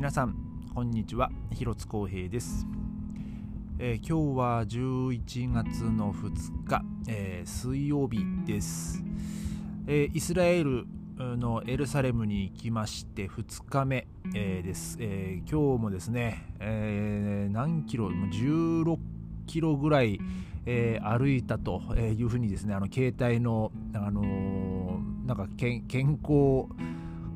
皆さんこんにちは。広津光平です、えー、今日は11月の2日、えー、水曜日です、えー、イスラエルのエルサレムに行きまして2日目、えです、え今日もですね、え何キロ16キロぐらい、え歩いたというふうにですねあの携帯の、あのなんか健康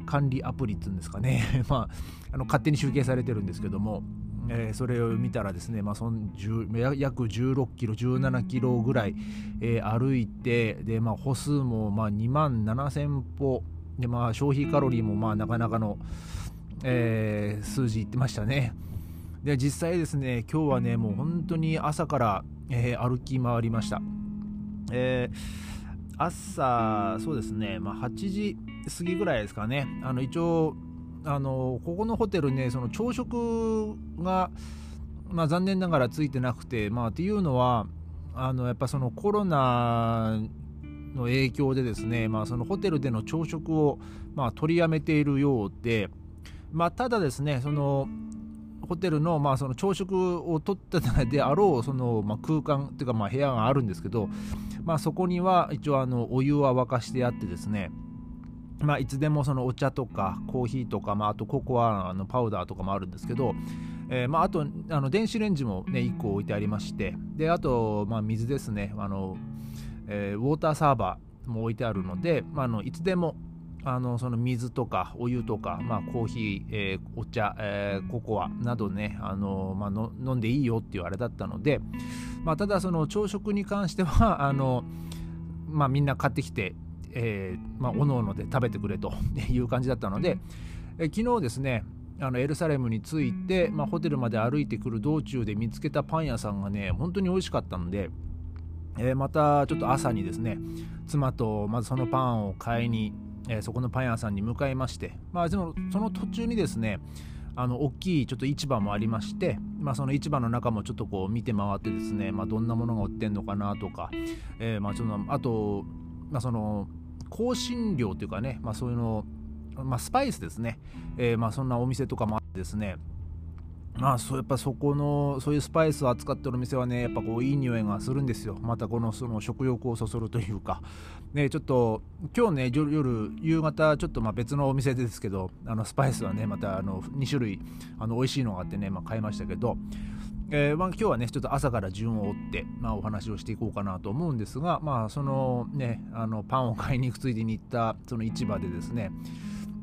管理アプリっていうんですかね、まあ、あの勝手に集計されてるんですけども、えー、それを見たらですね、まあ、そん約16キロ、17キロぐらい、えー、歩いて、でまあ、歩数もまあ2万7000歩で、まあ、消費カロリーもまあなかなかの、えー、数字いってましたね。で実際ですね、今日はね、もう本当に朝から、えー、歩き回りました。えー、朝、そうですね、まあ、8時過ぎぐらいですかね、あの一応あの、ここのホテルね、その朝食が、まあ、残念ながらついてなくて、まあ、っていうのは、あのやっぱそのコロナの影響でですね、まあ、そのホテルでの朝食を、まあ、取りやめているようで、まあ、ただですね、そのホテルの,、まあその朝食をとったであろうその、まあ、空間というかまあ部屋があるんですけど、まあ、そこには一応あのお湯は沸かしてあってですね、まあ、いつでもそのお茶とかコーヒーとか、まあ、あとココアのパウダーとかもあるんですけど、えー、まあ、あとあの電子レンジも、ね、1個置いてありましてであと、まあ、水ですね。あの、えー、ウォーターサーバーも置いてあるので、まあ、あのいつでもあのその水とかお湯とか、まあ、コーヒー、えー、お茶、えー、ココアなどねあの、まあの、飲んでいいよっていうあれだったので、まあ、ただその朝食に関してはあの、まあ、みんな買ってきてえー、まあ、おのおので食べてくれと いう感じだったので、えー、昨日ですねあのエルサレムに着いて、まあ、ホテルまで歩いてくる道中で見つけたパン屋さんがね本当に美味しかったので、えー、またちょっと朝にですね妻とまずそのパンを買いに、えー、そこのパン屋さんに向かいまして、まあ、そのその途中にですねあの大きいちょっと市場もありまして、まあ、その市場の中もちょっとこう見て回ってですね、まあ、どんなものが売ってんのかなとか、えー、まあちょっとあと、まあ、その香辛料というかね、まあ、そういうの、まあ、スパイスですね、えー、まあそんなお店とかもあってですね、まあ、そうやっぱそこのそういうスパイスを扱ってるお店はねやっぱこういい匂いがするんですよ。またこのその食欲をそそるというか。ねちょっと今日ね夜夕方ちょっとまあ別のお店ですけどあのスパイスはねまたあの2種類あの美味しいのがあってね、まあ、買いましたけど。えー、まあ、今日はねちょっと朝から順を追って、まあ、お話をしていこうかなと思うんですが、まあ、そのねあのパンを買いに行くついでに行ったその市場でですね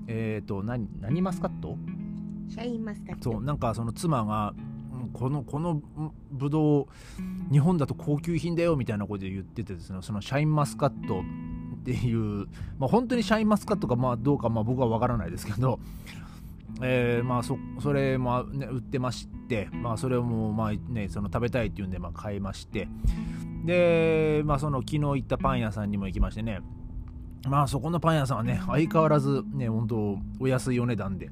えっ、ー、と何何マスカット？シャインマスカット。そうなんかその妻がこのこのブドウ日本だと高級品だよみたいなことで言っててですねそのシャインマスカットっていう、まあ、本当にシャインマスカットかまあどうかまあ僕は分からないですけどえー、まあそそれも、ね、売ってまして、まあ、それをもう、まあね、その食べたいっていうんで、まあ、買いまして。で、まあ、その昨日行ったパン屋さんにも行きましてね。まあそこのパン屋さんはね相変わらずね本当お安いお値段で。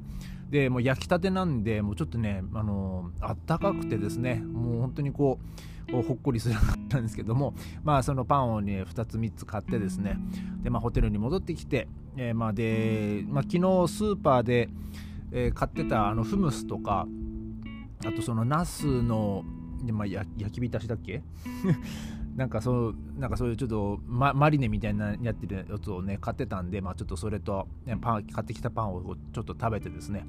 でもう焼きたてなんでもうちょっとねあのあったかくてですねもう本当にこうほっこりするんですけどもまあそのパンをね2つ3つ買ってですね。でまあホテルに戻ってきて、えー、まあで、まあ、昨日スーパーでえー、買ってたあのフムスとかあとそのナスの、まあ、焼き浸しだっけ？なんかそうなんかそういうちょっとママリネみたいなやってるやつをね買ってたんで、まあ、ちょっとそれと、ね、パン買ってきたパンをちょっと食べてですね。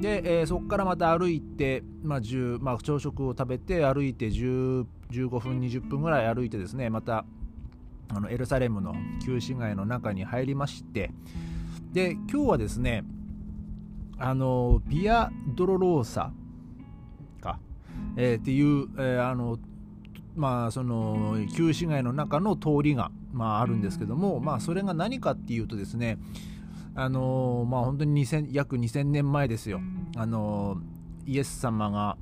で、えー、そこからまた歩いて、まあまあ、朝食を食べて歩いて10 15分20分ぐらい歩いてですねまたあのエルサレムの旧市街の中に入りまして。で今日はですねあのビア・ドロローサか、えー、っていう、えー、あのまあその旧市街の中の通りが、まあ、あるんですけども、まあ、それが何かっていうとですねあのまあ本当に2000約2000年前ですよ。あのイエス様が、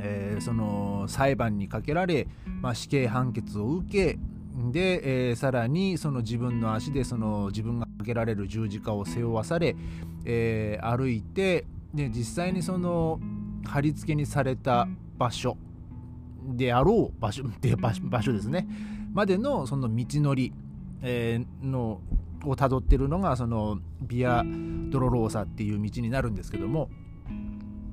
えー、その裁判にかけられ、まあ、死刑判決を受けで、えー、さらにその自分の足でその自分がかけられる十字架を背負わされ、えー、歩いてで実際にその貼り付けにされた場所であろう場所 で場所ですね。までのその道のり、えー、のをたどってるのがそのビア・ドロローサっていう道になるんですけども、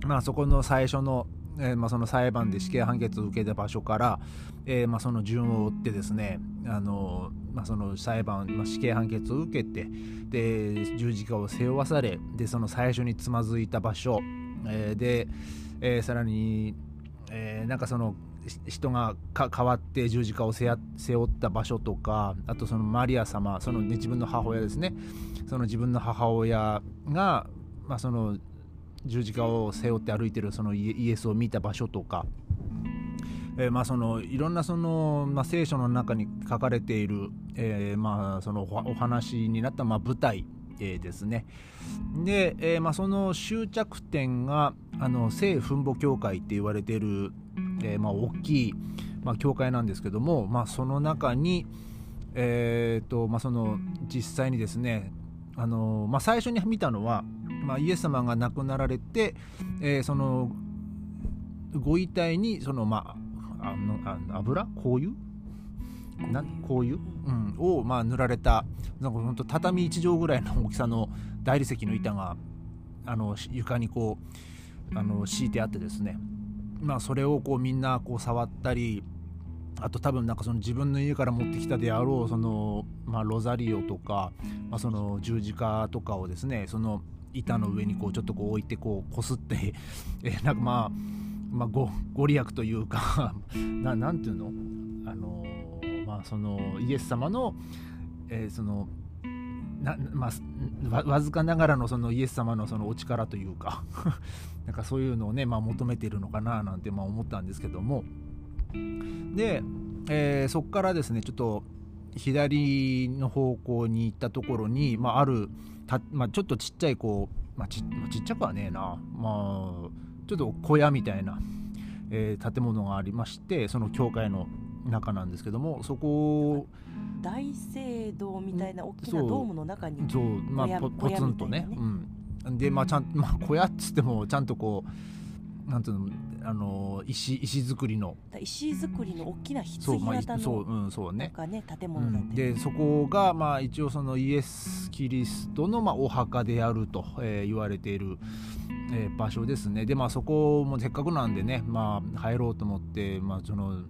まあ、そこの最初のえーまあ、その裁判で死刑判決を受けた場所から、えーまあ、その順を追ってですねあの、まあ、その裁判、まあ、死刑判決を受けてで十字架を背負わされでその最初につまずいた場所、えー、で、えー、さらに、えー、なんかその人が変わって十字架を背負った場所とかあとそのマリア様その、ね、自分の母親ですね。その自分の母親が、まあ、その十字架を背負って歩いてるそのイエスを見た場所とか、えー、まあそのいろんなその、まあ、聖書の中に書かれている、えー、まあそのお話になったま舞台、えー、ですね。で、えまあ、その終着点があの聖墳墓教会って言われている、えま、大きい、ま、教会なんですけども、ま、その中に、えーとまあ、その実際にですねあの、まあ、最初に見たのはまあ、イエス様が亡くなられて、えー、そのご遺体にその、まあ、あのあの油？香油？な香油、うん、を、まあ、塗られたなんか本当畳1畳ぐらいの大きさの大理石の板があの床にこうあの敷いてあってですね、まあ、それをこうみんなこう触ったりあと多分なんかその自分の家から持ってきたであろうその、まあ、ロザリオとか、まあ、その十字架とかをですねその板の上にこうちょっとこう置いてこうこすって えなんかまあ、まあ、ごご利益というか ななんていうの？あのまあそのイエス様の、えー、そのなまあ、わずかながらのそのイエス様のそのお力というか なんかそういうのをね、まあ、求めているのかななんてまあ思ったんですけどもで、えー、そこからですねちょっと左の方向に行ったところに、まあ、あるた、まあ、ちょっとちっちゃいこう、まあちまあ、ちっちゃくはねえな、まあ、ちょっと小屋みたいな、えー、建物がありましてその教会の中なんですけどもそこ大聖堂みたいな大きなドームの中にそうまあポポツンとね、ね、うん、でまあちゃん、まあ、小屋っつってもちゃんとこうなんていうのあの石石造りの。石造りの大きな棺型のそう,、うんそうね。ね建物だって、でそこが、まあ、一応そのイエス・キリストの、まあ、お墓であると、えー、言われている、えー、場所ですね。でまあそこもせっかくなんでね、まあ、入ろうと思って、まあ、その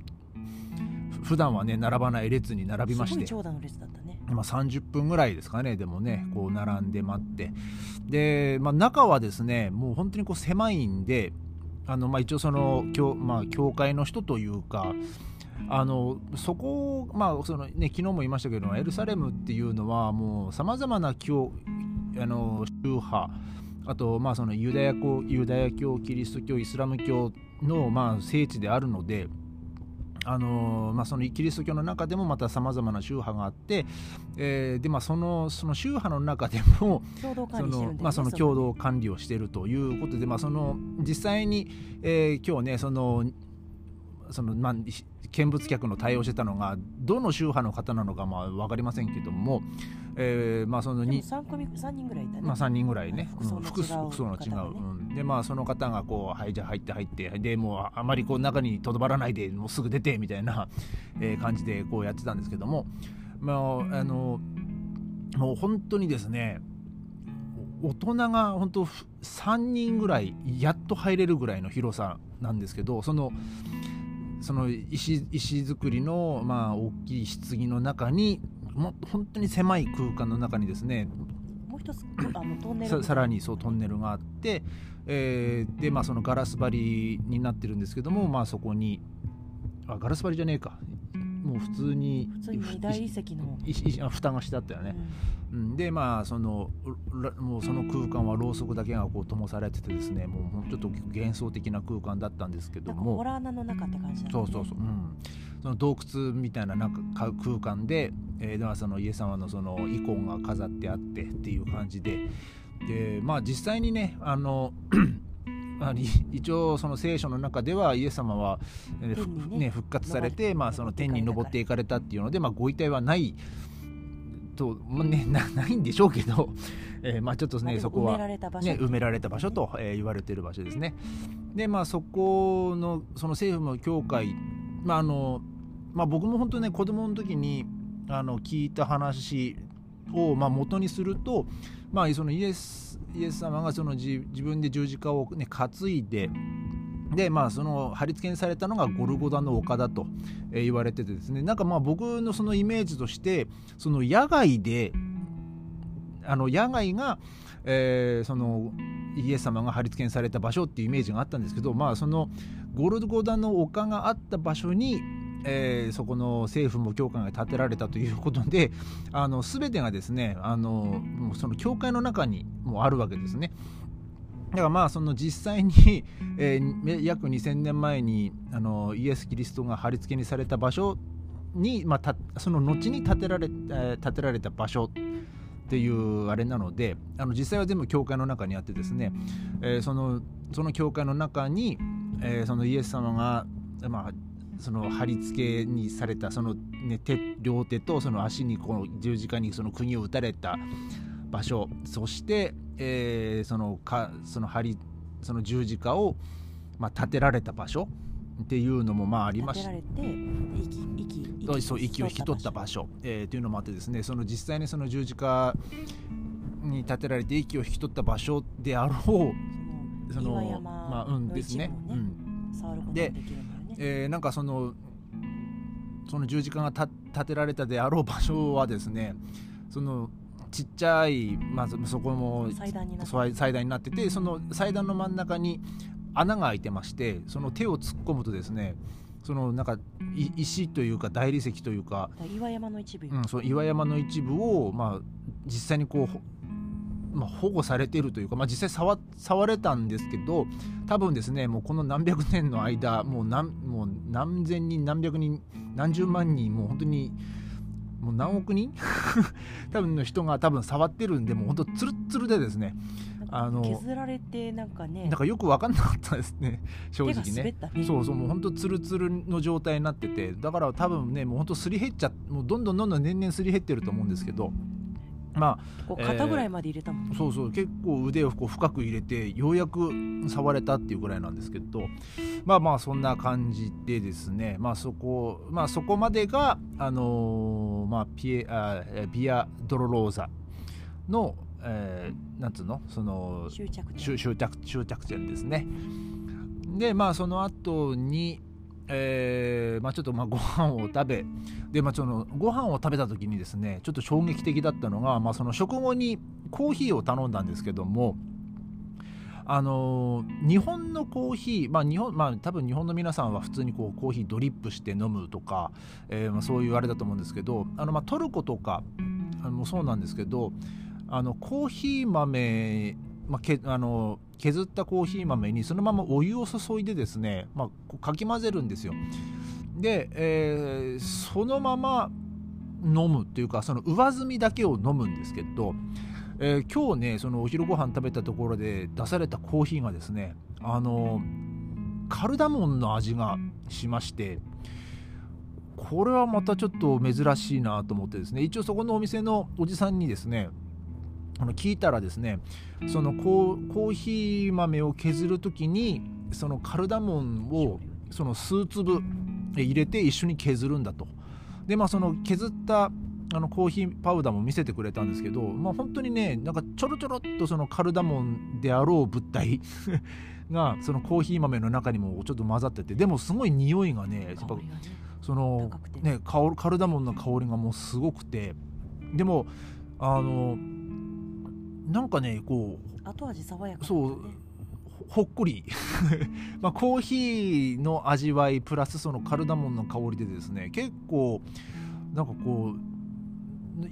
普段はね並ばない列に並びまして。長蛇の列だったね。まあ、30分ぐらいですかねでもねこう並んで待って。で、まあ、中はですねもう本当にこう狭いんであの、まあ、一応その教,、まあ、教会の人というかあのそこまあそのね、昨日も言いましたけどエルサレムっていうのはもうさまざまな教あの宗派あと、まあ、そのユダヤ教ユダヤ教キリスト教イスラム教の、まあ、聖地であるのであのまあ、そのキリスト教の中でもまたさまざまな宗派があって、えーでまあ、そのその宗派の中でも共同管理、ね、まあ、その共同管理をしているということで、まあ、その実際に、えー、今日ねそのその、まあ、見物客の対応してたのがどの宗派の方なのかまあ分かりませんけども、えー、まあそのに 3, 組3人ぐらいいたね、まあ、3人ぐらいね。服装の違う、う。ん、でまあその方がこうはいじゃあ入って入って。でもうあまりこう中にとどまらないでもうすぐ出てみたいな、えー、感じでこうやってたんですけどもまああのもう本当にですね大人が本当3人ぐらいやっと入れるぐらいの広さなんですけどそのその石石造りの、まあ、大きい棺の中にも本当に狭い空間の中にですねもう一つあのトンネルさらにそうトンネルがあって、えー、でまあそのガラス張りになってるんですけども、まあ、そこにあガラス張りじゃねえかもう普通に普通に大理石の。石蓋がしてあったよね、うん、でまあそのもうその空間はろうそくだけがこう灯されててですねもうちょっと幻想的な空間だったんですけども。ホラー穴の中って感じだ、ね、そうそうそう、うん、その洞窟みたいななんか空間で、えー、ではそのイエス様のそのイコンが飾ってあってっていう感じで。でまあ実際にねあの一応その聖書の中ではイエス様は、ねね、復活されて、まあ、その天に昇っていかれたっていうので、まあ、ご遺体はないと、まあね、な ないんでしょうけど、えー、まあちょっとねそこは、ね、埋められた場所と、えー、言われている場所ですね。でまあそこのその政府の教会、まああのまあ、僕も本当ね子供の時にあの聞いた話をまあ元にすると、まあ、そのイエスイエス様がその自分で十字架を、ね、担いででまあその貼り付けにされたのがゴルゴダの丘だと言われててですね。なんかまあ僕のそのイメージとしてその野外であの野外が、えー、そのイエス様が貼り付けにされた場所っていうイメージがあったんですけどまあそのゴルゴダの丘があった場所にえー、そこの政府も教会が建てられたということで あの全てがですねあのその教会の中にもあるわけですね。だからまあその実際に、えー、約2000年前にあのイエス・キリストが貼り付けにされた場所に、まあ、その後に建てられ,、建てられた場所っていうあれなのであの実際は全部教会の中にあってですね、えー、そのその教会の中に、えー、そのイエス様が、まあ、その貼り付けにされたその、ね、手両手とその足にこの十字架にその釘を打たれた場所。そして、えー、そのかその針その十字架を、まあ、立てられた場所っていうのもまあありまして息そう息を引き取った場所、えー、というのもあってですねその実際にその十字架に立てられて息を引き取った場所であろうそのまあうんですね。うん、で、えー、なんかそのその十字架が立てられたであろう場所はですねそのちっちゃい、まずそこも祭壇になってて。その祭壇の真ん中に穴が開いてましてその手を突っ込むとですねそのなんか石というか大理石というか岩山の一部、うん、その岩山の一部を、まあ、実際にこうまあ、保護されているというか、まあ、実際触触れたんですけど多分ですねもうこの何百年の間もう何もう何千人何百人何十万人もう本当にもう何億人？多分の人が多分触ってるんでもう本当ツルツルでですねあの削られてなんかねなんかよく分かんなかったですね正直ね、ね、そうそうもう本当ツルツルの状態になっててだから多分ねもう本当すり減っちゃもうどんどんどんどん年々すり減ってると思うんですけどまあ、肩ぐらいまで入れたもん、ね。えー、そうそう。結構腕をこう深く入れてようやく触れたっていうぐらいなんですけど。まあまあそんな感じでですね。まあそこまあそこまでがあのー、まあピエあビアドロローザの、えー、なんつうの？その終着点。終着終着点ですね。でまあその後にえーまあ、ちょっとまあご飯を食べで、まあ、そのご飯を食べた時にですねちょっと衝撃的だったのが、まあ、その食後にコーヒーを頼んだんですけどもあのー、日本のコーヒー、まあ日本まあ、多分日本の皆さんは普通にこうコーヒードリップして飲むとか、えーまあ、そういうあれだと思うんですけどあの、まあ、トルコとかもそうなんですけどあのコーヒー豆まあ、けあの削ったコーヒー豆にそのままお湯を注いでですね、まあ、かき混ぜるんですよで、えー、そのまま飲むっていうかその上澄みだけを飲むんですけど、えー、今日ねそのお昼ご飯食べたところで出されたコーヒーがですねあのカルダモンの味がしましてこれはまたちょっと珍しいなと思ってですね一応そこのお店のおじさんにですねあの聞いたらですねそのコーヒー豆を削る時にそのカルダモンをその数粒入れて一緒に削るんだと。でまあその削ったあのコーヒーパウダーも見せてくれたんですけど、まあ、本当にねなんかちょろちょろっとそのカルダモンであろう物体 がそのコーヒー豆の中にもちょっと混ざっててでもすごい匂いがねやっぱそのねカルダモンの香りがもうすごくて。でもあのなんかねこう後味爽やか、ね、そうほっこり。まあコーヒーの味わいプラスそのカルダモンの香りでですね結構なんかこう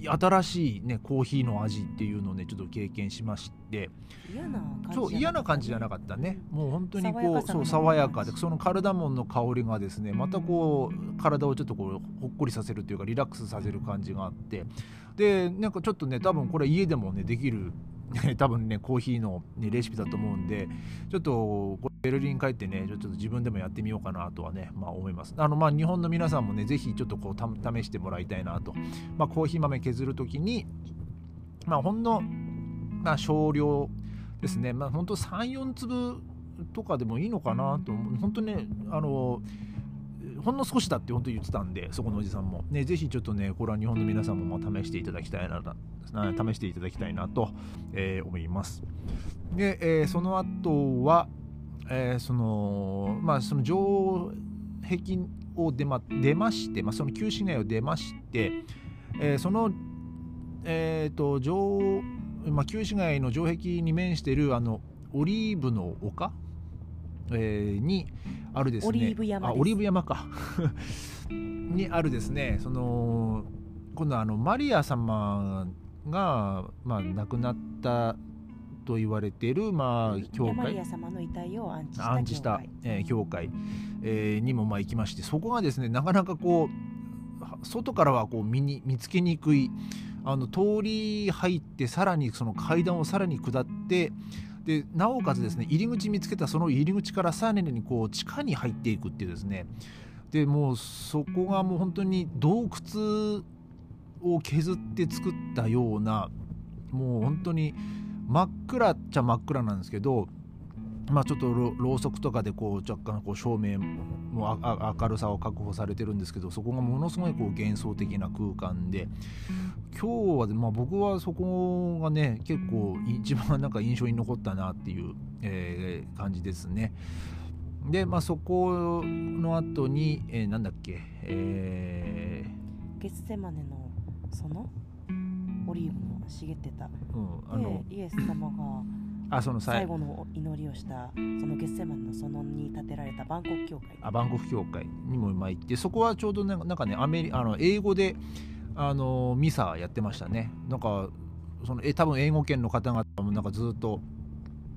新しい、ね、コーヒーの味っていうのをねちょっと経験しまして。嫌な感じ、そう嫌な感じじゃなかったね。もう本当にこうそう爽やかでそのカルダモンの香りがですねまたこう体をちょっとこうほっこりさせるというかリラックスさせる感じがあって。でなんかちょっとね多分これ家でもねできる 多分ねコーヒーの、ね、レシピだと思うんでちょっとこれベルリン帰ってねちょっと自分でもやってみようかなとはね、まあ、思います。あのまあ日本の皆さんもねぜひちょっとこう試してもらいたいなと、まあ、コーヒー豆削る時にまあほんの、まあ、少量ですね。まあほんと34粒とかでもいいのかなと本当ねあのほんの少しだって本当に言ってたんでそこのおじさんも、ね、ぜひちょっとねこれは日本の皆さんもまあ試していただきたいな試していただきたいなと、えー、思います。で、えー、その後は、えー、そのまあその城壁を出ま出まして、まあ、その旧市街を出まして、えー、そのえっ、と城、まあ、旧市街の城壁に面しているあのオリーブの丘？えー、にあるですね。オリーブ山あオリーブ山か。にあるですね。その今度あのマリア様が、まあ、亡くなったと言われている、まあ、教会。マリア様の遺体を安置した安置した、えー、教会、えー、にもまあ行きましてそこがですねなかなかこう外からはこう見に見つけにくい。あの通り入ってさらにその階段をさらに下ってでなおかつですね入り口見つけたその入り口からさらにこう地下に入っていくっていうですね。でもうそこがもう本当に洞窟を削って作ったようなもう本当に真っ暗っちゃ真っ暗なんですけどまあ、ちょっとろうそくとかでこう若干こう照明も明るさを確保されてるんですけどそこがものすごいこう幻想的な空間で今日は、まあ、僕はそこがね結構一番なんか印象に残ったなっていう、えー、感じですね。で、まあ、そこの後に、えー、なんだっけ、えー、ゲッセマネのそのオリーブの茂ってた、うん、あのイエス様があその最後の祈りをしたそのゲッセマンのそのに建てられたバンコク教会。あバンコク教会にも今行ってそこはちょうど、ね、なんかねアメリあの英語であのミサやってましたね。なんかそのえ多分英語圏の方々もなんかずっと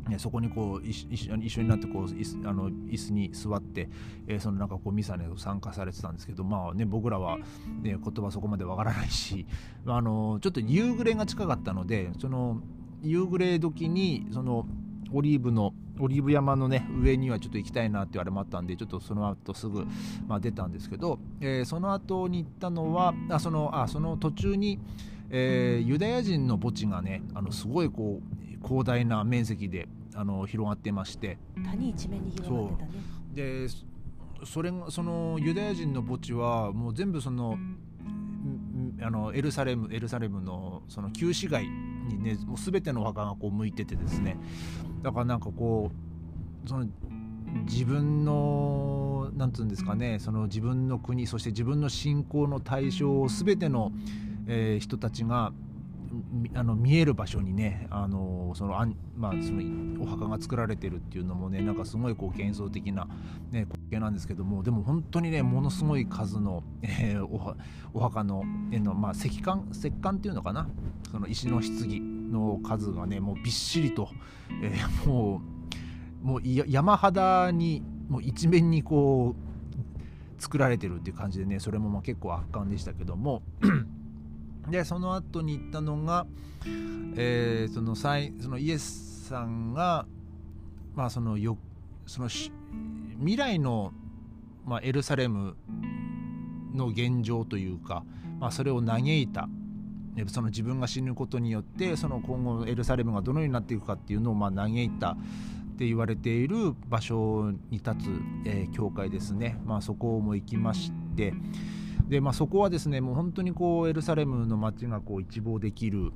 ね、そこにこう一緒一緒になってこう椅子あの椅子に座って、えー、そのなんかこうミサに参加されてたんですけどまあね僕らは、ね、言葉そこまでわからないしあのちょっと夕暮れが近かったのでその夕暮れ時にそのオリーブのオリーブ山のね上にはちょっと行きたいなってあれもあったんでちょっとその後すぐ、まあ、出たんですけど、えー、その後に行ったのはあそのあその途中に、えー、ユダヤ人の墓地がねあのすごいこう広大な面積であの広がってまして。谷一面に広がってたね。でそれそのユダヤ人の墓地はもう全部そのあのエルサレムエルサレムのその旧市街にねもう全てのお墓がこう向いててですね。だからなんかこうその自分の何て言うんですかねその自分の国そして自分の信仰の対象を全ての、えー、人たちがあの見える場所にねあのそのあ、まあ、そのお墓が作られてるっていうのもねなんかすごいこう幻想的な、ね、光景なんですけどもでも本当にねものすごい数の、えー、おお墓の絵の、まあ、石棺石棺っていうのかな？その石の棺の数がねもうびっしりと、えー、もうもう山肌にもう一面にこう作られてるっていう感じでねそれもまあ結構圧巻でしたけどもでその後に行ったのが、えー、そのそのイエスさんが、まあ、そのよその未来の、まあ、エルサレムの現状というか、まあ、それを嘆いたその自分が死ぬことによってその今後エルサレムがどのようになっていくかっていうのをまあ嘆いたって言われている場所に立つ、えー、教会ですね、まあ、そこも行きまして。で、まあ、そこはですねもう本当にこうエルサレムの街がこう一望できる、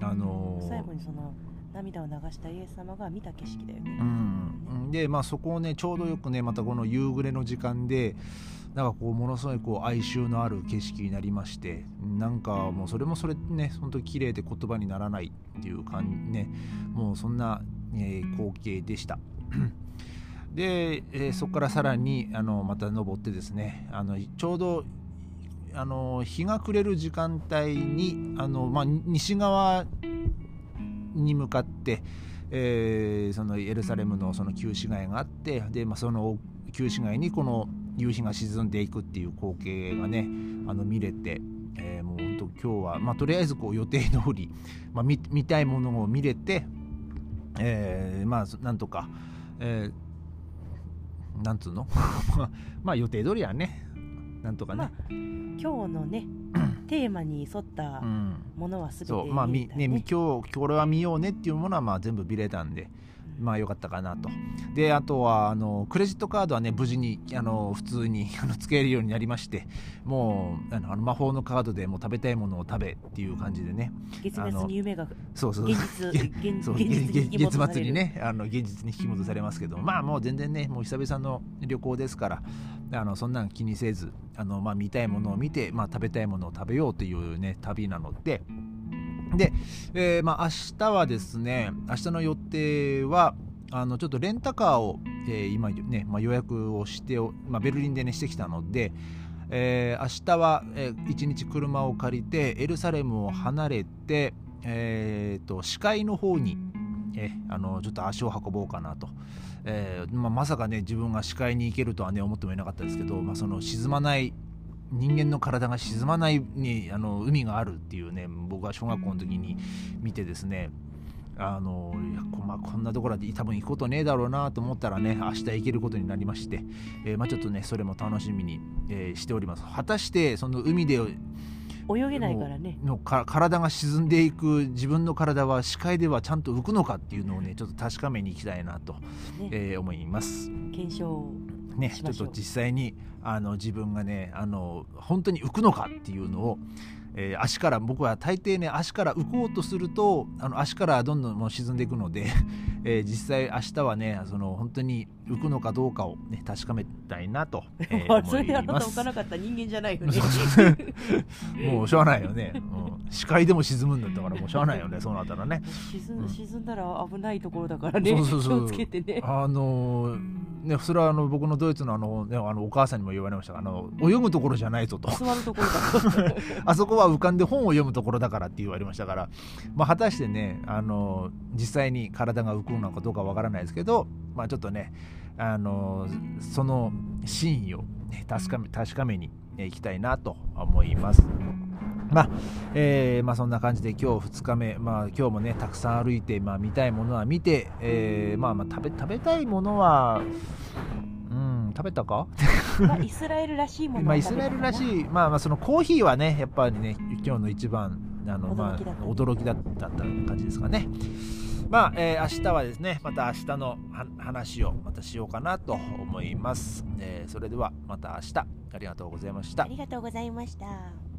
あのー、最後にその涙を流したイエス様が見た景色だよね。うん、で、まあ、そこをねちょうどよくねまたこの夕暮れの時間でなんかこうものすごいこう哀愁のある景色になりましてなんかもうそれもそれね本当に綺麗で言葉にならないっていう感じねもうそんな、えー、光景でした。で、えー、そこからさらにあのまた登ってですねあのちょうどあの日が暮れる時間帯にあの、まあ、西側に向かって、えー、そのエルサレムのその旧市街があってで、まあ、その旧市街にこの夕日が沈んでいくっていう光景がねあの見れて、えー、もう本当今日は、まあ、とりあえずこう予定通り、まあ見、見たいものを見れて、えー、まあなんとか、えー、なんつうの？まあ予定通りはね。なんとかね、まあ、今日のね テーマに沿ったものは全て、ね、そう。まあみね。今日これは見ようねっていうものはまあ全部見れたんで、まあ良かったかなと。であとはあのクレジットカードはね無事にあの普通に あの使えるようになりましてもうあの魔法のカードでもう食べたいものを食べっていう感じでね。月末に夢がそうそう現実現そう月末にねあの現実に引き戻されますけどまあもう全然ねもう久々の旅行ですからあのそんなん気にせずあの、まあ、見たいものを見て、まあ、食べたいものを食べようというね旅なのでで、えー、まあ、明日はですね、明日の予定は、あのちょっとレンタカーを、えー、今ね、まあ、予約をして、まあ、ベルリンでねしてきたので、えー、明日は、えー、1日車を借りてエルサレムを離れて、えーと、視界の方に、えー、あのちょっと足を運ぼうかなと、えーまあ、まさかね自分が視界に行けるとはね思ってもいなかったですけど、まあ、その沈まない人間の体が沈まないにあの海があるっていうね僕は小学校の時に見てですねあのいやこ,、まあ、こんなところで多分行くことねえだろうなと思ったらね明日行けることになりまして、えー、まあ、ちょっとねそれも楽しみに、えー、しております。果たしてその海で泳げないからね。のか体が沈んでいく自分の体は視界ではちゃんと浮くのかっていうのをねちょっと確かめに行きたいなと、ね。えー、思います。検証ねちょっと実際にあの自分がねあの本当に浮くのかっていうのを、えー、足から僕は大抵ね足から浮こうとするとあの足からどんどんもう沈んでいくので、えー、実際明日はねその本当に浮くのかどうかを、ね、確かめたいなと、えー、それであなた浮かなかった。人間じゃないよね。もうしょうがないよね、うん、視界でも沈むんだったからもうしょうがないよねそうなったらね。沈ん。沈んだら危ないところだからね。そうそうそう。気をつけてね。あのね、それはあの僕のドイツのあの、ね、あのお母さんにも言われました。あの泳ぐところじゃないぞと。座るところだ。あそこは浮かんで本を読むところだからって言われましたから、まあ、果たしてねあの実際に体が浮くのかどうかわからないですけど、まあ、ちょっとねあのその真意を、ね、確かめ確かめにいきたいなと思います。まあえーまあ、そんな感じで今日2日目、まあ、今日もねたくさん歩いて、まあ、見たいものは見て、えーまあ、まあ食べ食べたいものは、食べたか？まあ、イスラエルらしいものまあイスラエルらしい、まあ、まあそのコーヒーはねやっぱりね今日の一番あのまあ、驚きだった感じですかね。まあ、えー、明日はですね、また明日の話をまたしようかなと思います。えー、それではまた明日ありがとうございました。ありがとうございました。